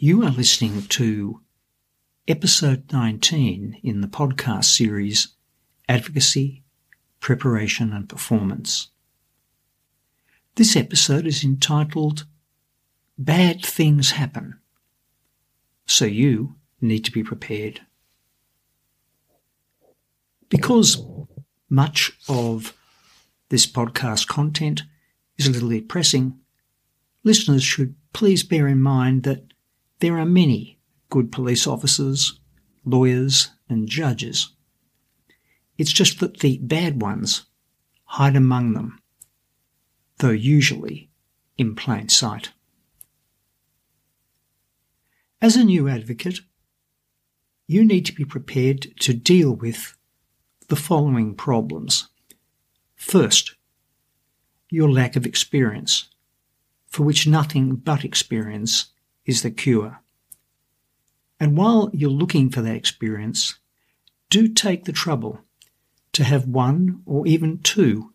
You are listening to episode 19 in the podcast series Advocacy, Preparation and Performance. This episode is entitled Bad Things Happen, so you need to be prepared. Because much of this podcast content is a little depressing, listeners should please bear in mind that there are many good police officers, lawyers, and judges. It's just that the bad ones hide among them, though usually in plain sight. As a new advocate, you need to be prepared to deal with the following problems. First, your lack of experience, for which nothing but experience is the cure. And while you're looking for that experience, do take the trouble to have one or even two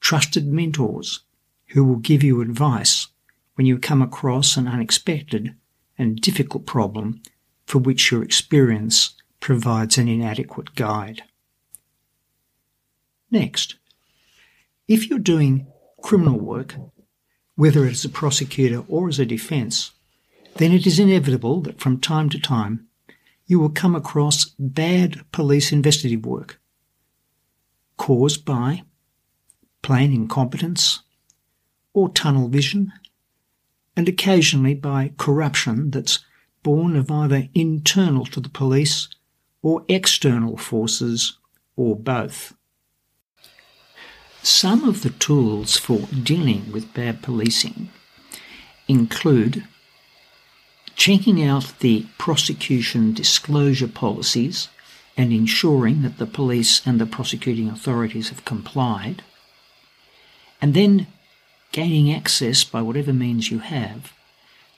trusted mentors who will give you advice when you come across an unexpected and difficult problem for which your experience provides an inadequate guide. Next, if you're doing criminal work, whether as a prosecutor or as a defence, then it is inevitable that from time to time you will come across bad police investigative work caused by plain incompetence or tunnel vision, and occasionally by corruption that's born of either internal to the police or external forces or both. Some of the tools for dealing with bad policing include checking out the prosecution disclosure policies and ensuring that the police and the prosecuting authorities have complied, and then gaining access by whatever means you have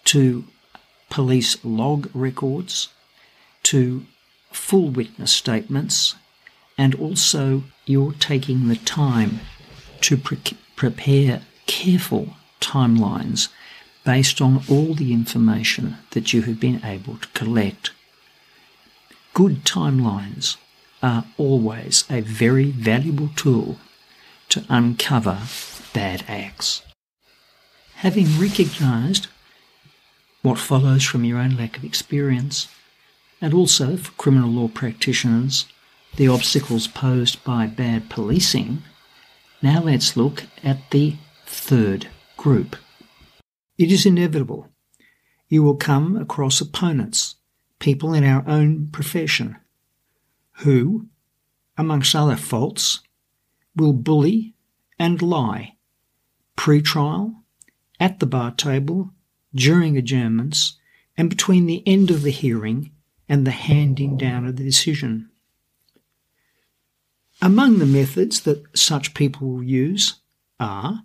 to police log records, to full witness statements, and also you're taking the time to pre- prepare careful timelines based on all the information that you have been able to collect. Good timelines are always a very valuable tool to uncover bad acts. Having recognised what follows from your own lack of experience, and also for criminal law practitioners, the obstacles posed by bad policing, now let's look at the third group. It is inevitable. You will come across opponents, people in our own profession, who, amongst other faults, will bully and lie pre-trial, at the bar table, during adjournments, and between the end of the hearing and the handing down of the decision. Among the methods that such people will use are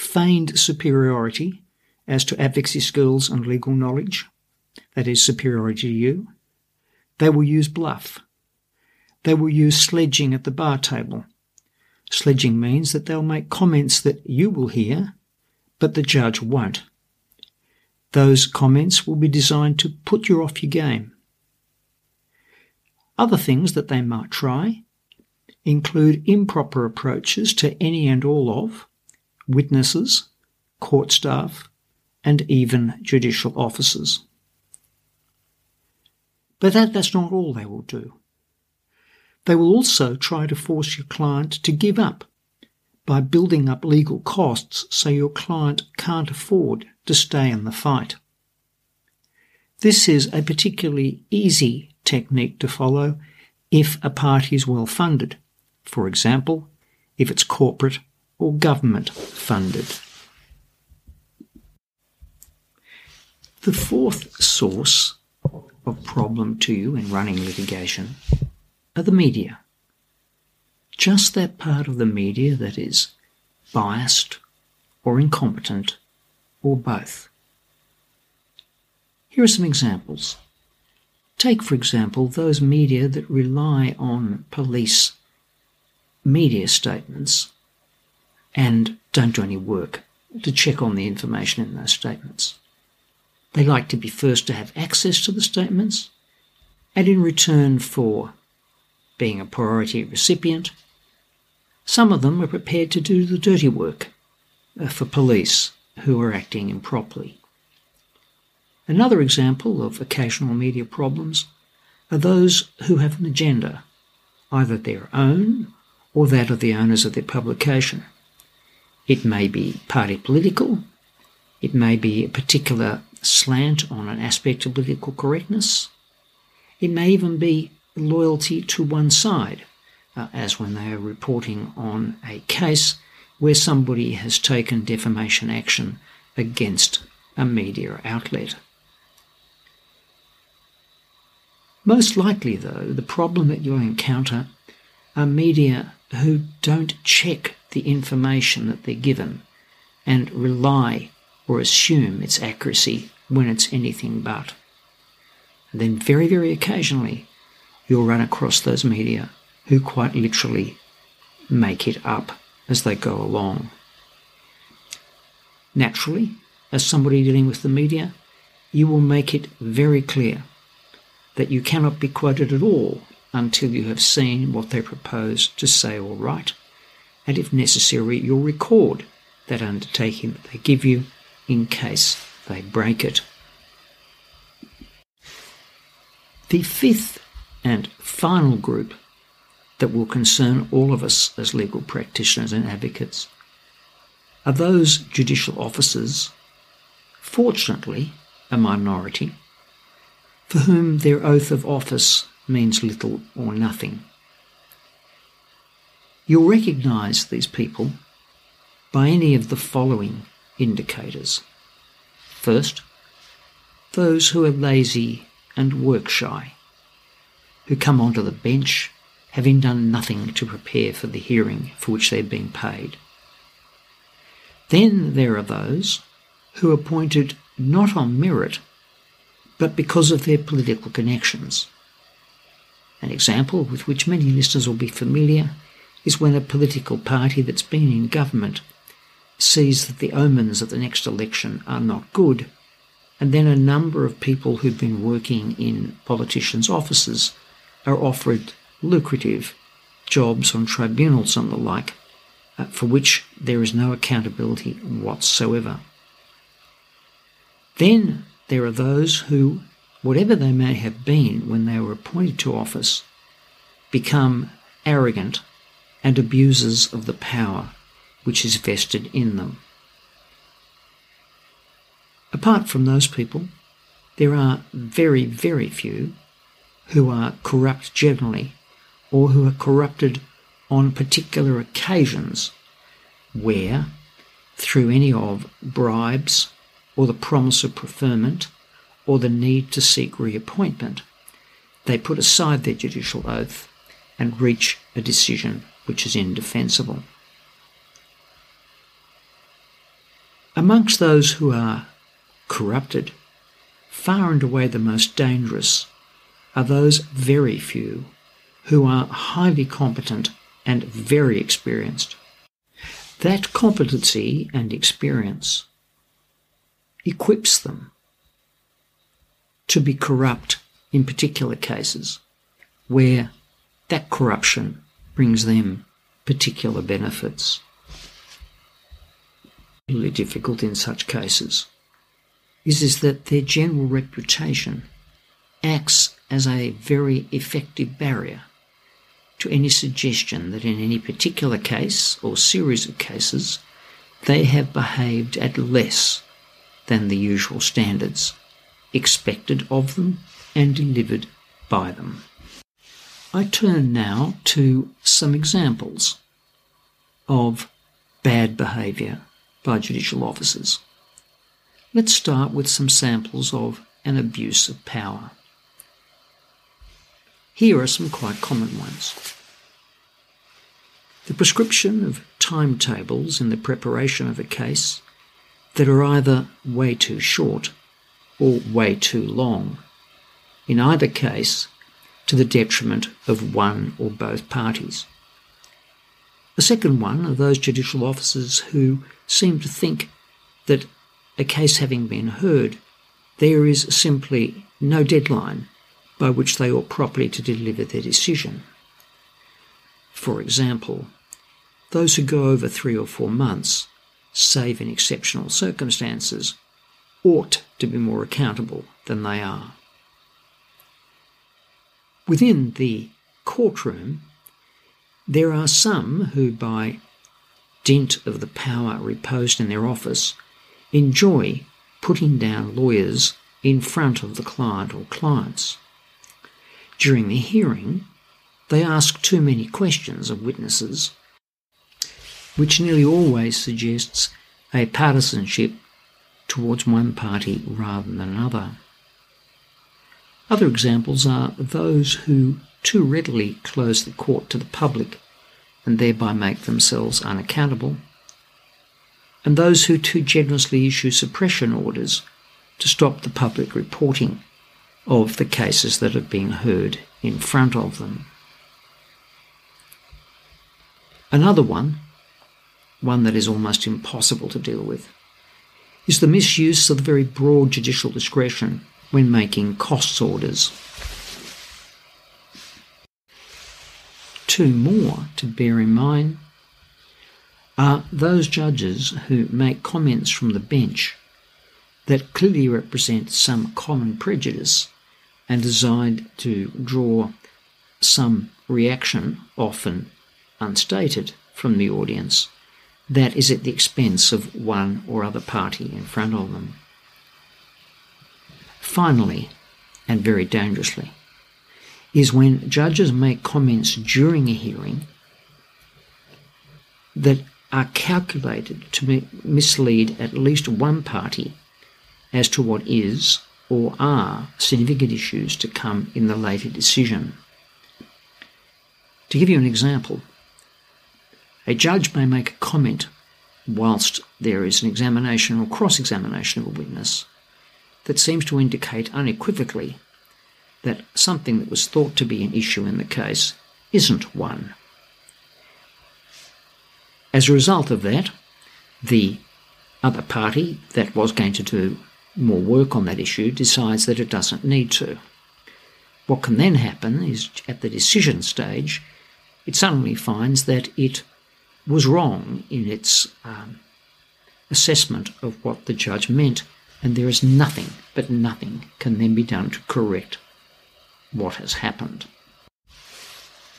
feigned superiority as to advocacy skills and legal knowledge, that is, superiority to you. They will use bluff. They will use sledging at the bar table. Sledging means that they'll make comments that you will hear, but the judge won't. Those comments will be designed to put you off your game. Other things that they might try include improper approaches to any and all of witnesses, court staff, and even judicial officers. But that, that's not all they will do. They will also try to force your client to give up by building up legal costs so your client can't afford to stay in the fight. This is a particularly easy technique to follow if a party is well funded for example, if it's corporate or government funded. The fourth source of problem to you in running litigation are the media. Just that part of the media that is biased or incompetent or both. Here are some examples. Take, for example, those media that rely on police media statements and don't do any work to check on the information in those statements. They like to be first to have access to the statements, and in return for being a priority recipient, some of them are prepared to do the dirty work uh, for police who are acting improperly. Another example of occasional media problems are those who have an agenda, either their own or that of the owners of their publication. It may be party political, it may be a particular slant on an aspect of political correctness, it may even be loyalty to one side, uh, as when they are reporting on a case where somebody has taken defamation action against a media outlet. Most likely, though, the problem that you'll encounter are media who don't check the information that they're given and rely or assume its accuracy when it's anything but. And then, very, very occasionally, you'll run across those media who quite literally make it up as they go along. Naturally, as somebody dealing with the media, you will make it very clear that you cannot be quoted at all until you have seen what they propose to say or write, and if necessary, you'll record that undertaking that they give you in case they break it. The fifth and final group that will concern all of us as legal practitioners and advocates are those judicial officers, fortunately a minority, for whom their oath of office means little or nothing. You'll recognise these people by any of the following indicators. First, those who are lazy and work shy, who come onto the bench having done nothing to prepare for the hearing for which they're being paid. Then there are those who are appointed not on merit, but because of their political connections. An example with which many listeners will be familiar is when a political party that's been in government sees that the omens of the next election are not good, and then a number of people who've been working in politicians' offices are offered lucrative jobs on tribunals and the like, uh, for which there is no accountability whatsoever. Then there are those who, whatever they may have been when they were appointed to office, become arrogant and abusers of the power which is vested in them. Apart from those people, there are very, very few who are corrupt generally or who are corrupted on particular occasions where, through any of bribes or the promise of preferment or the need to seek reappointment, they put aside their judicial oath and reach a decision which is indefensible. Amongst those who are corrupted, far and away the most dangerous are those very few who are highly competent and very experienced. That competency and experience equips them to be corrupt in particular cases where that corruption brings them particular benefits. Really difficult in such cases is, is that their general reputation acts as a very effective barrier to any suggestion that in any particular case or series of cases they have behaved at less than the usual standards expected of them and delivered by them. I turn now to some examples of bad behaviour by judicial officers. Let's start with some samples of an abuse of power. Here are some quite common ones. The prescription of timetables in the preparation of a case that are either way too short or way too long. In either case, to the detriment of one or both parties. The second one are those judicial officers who seem to think that a case having been heard, there is simply no deadline by which they ought properly to deliver their decision. For example, those who go over three or four months, save in exceptional circumstances, ought to be more accountable than they are. Within the courtroom, there are some who, by dint of the power reposed in their office, enjoy putting down lawyers in front of the client or clients. During the hearing, they ask too many questions of witnesses, which nearly always suggests a partisanship towards one party rather than another. Other examples are those who too readily close the court to the public and thereby make themselves unaccountable, and those who too generously issue suppression orders to stop the public reporting of the cases that have been heard in front of them. Another one, one that is almost impossible to deal with, is the misuse of the very broad judicial discretion when making costs orders. Two more to bear in mind are those judges who make comments from the bench that clearly represent some common prejudice and designed to draw some reaction, often unstated, from the audience that is at the expense of one or other party in front of them. Finally, and very dangerously, is when judges make comments during a hearing that are calculated to mislead at least one party as to what is or are significant issues to come in the later decision. To give you an example, a judge may make a comment whilst there is an examination or cross examination of a witness that seems to indicate unequivocally that something that was thought to be an issue in the case isn't one. As a result of that, the other party that was going to do more work on that issue decides that it doesn't need to. What can then happen is at the decision stage, it suddenly finds that it was wrong in its um, assessment of what the judge meant and there is nothing, but nothing, can then be done to correct what has happened.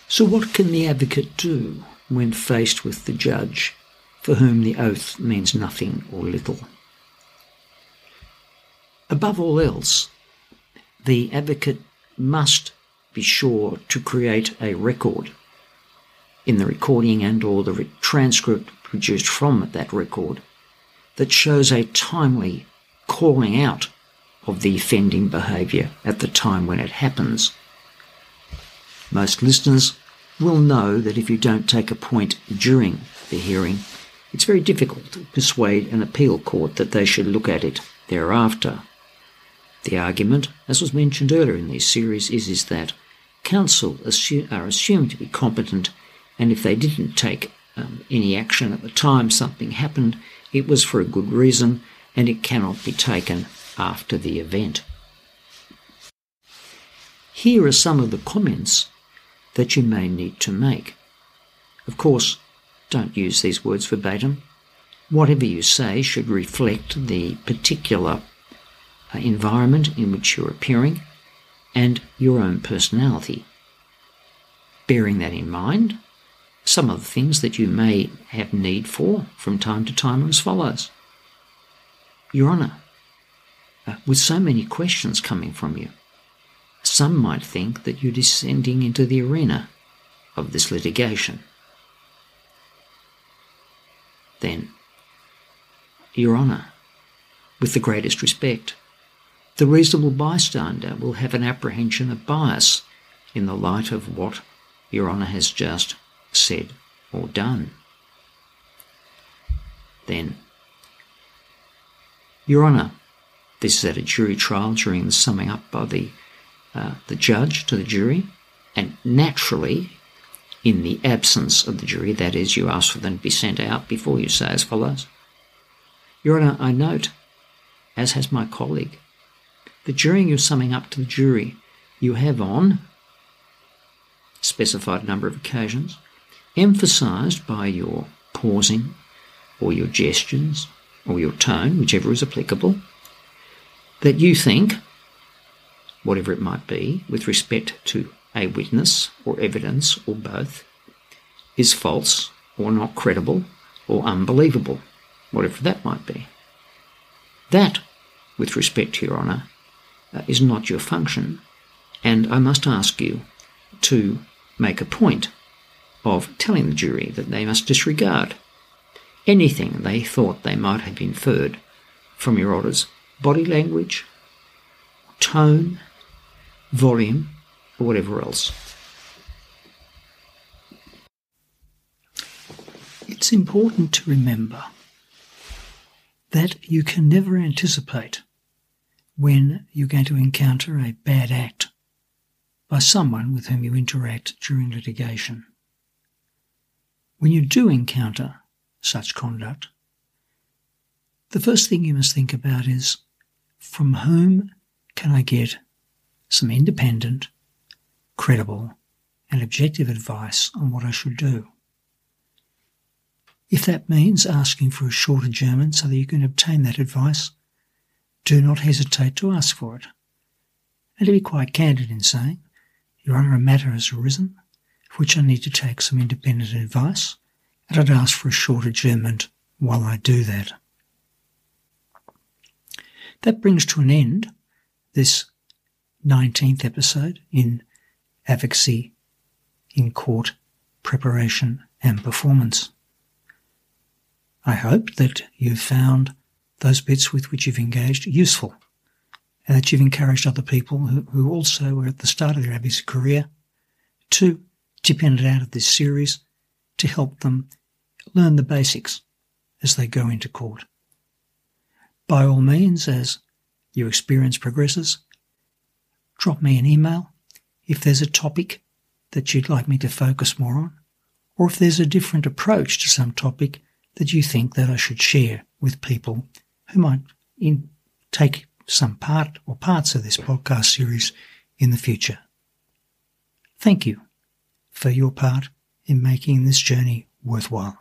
So, what can the advocate do when faced with the judge for whom the oath means nothing or little? Above all else, the advocate must be sure to create a record in the recording and or the transcript produced from that record that shows a timely calling out of the offending behaviour at the time when it happens. Most listeners will know that if you don't take a point during the hearing, it's very difficult to persuade an appeal court that they should look at it thereafter. The argument, as was mentioned earlier in this series, is, is that counsel are assumed to be competent, and if they didn't take um, any action at the time something happened, it was for a good reason, and it cannot be taken after the event. Here are some of the comments that you may need to make. Of course, don't use these words verbatim. Whatever you say should reflect the particular uh, environment in which you're appearing and your own personality. Bearing that in mind, some of the things that you may have need for from time to time are as follows. Your Honour, uh, with so many questions coming from you, some might think that you're descending into the arena of this litigation. Then, Your Honour, with the greatest respect, the reasonable bystander will have an apprehension of bias in the light of what Your Honour has just said or done. Then, your Honour, this is at a jury trial during the summing up by the, uh, the judge to the jury, and naturally, in the absence of the jury, that is, you ask for them to be sent out before you say as follows. Your Honour, I note, as has my colleague, that during your summing up to the jury, you have on specified number of occasions emphasised by your pausing or your gestures or your tone, whichever is applicable, that you think, whatever it might be, with respect to a witness or evidence or both, is false or not credible or unbelievable, whatever that might be. That, with respect to your honour, uh, is not your function, and I must ask you to make a point of telling the jury that they must disregard anything they thought they might have inferred from your Honour's body language, tone, volume, or whatever else. It's important to remember that you can never anticipate when you're going to encounter a bad act by someone with whom you interact during litigation. When you do encounter such conduct, the first thing you must think about is from whom can I get some independent, credible, and objective advice on what I should do? If that means asking for a short adjournment so that you can obtain that advice, do not hesitate to ask for it. And to be quite candid in saying, Your Honour, a matter has arisen for which I need to take some independent advice, and I'd ask for a short adjournment while I do that. That brings to an end this 19th episode in Advocacy in Court Preparation and Performance. I hope that you've found those bits with which you've engaged useful and that you've encouraged other people who, also are at the start of their advocacy career to dip in and out of this series to help them learn the basics as they go into court. By all means, as your experience progresses, drop me an email if there's a topic that you'd like me to focus more on, or if there's a different approach to some topic that you think that I should share with people who might in, take some part or parts of this podcast series in the future. Thank you for your part in making this journey worthwhile.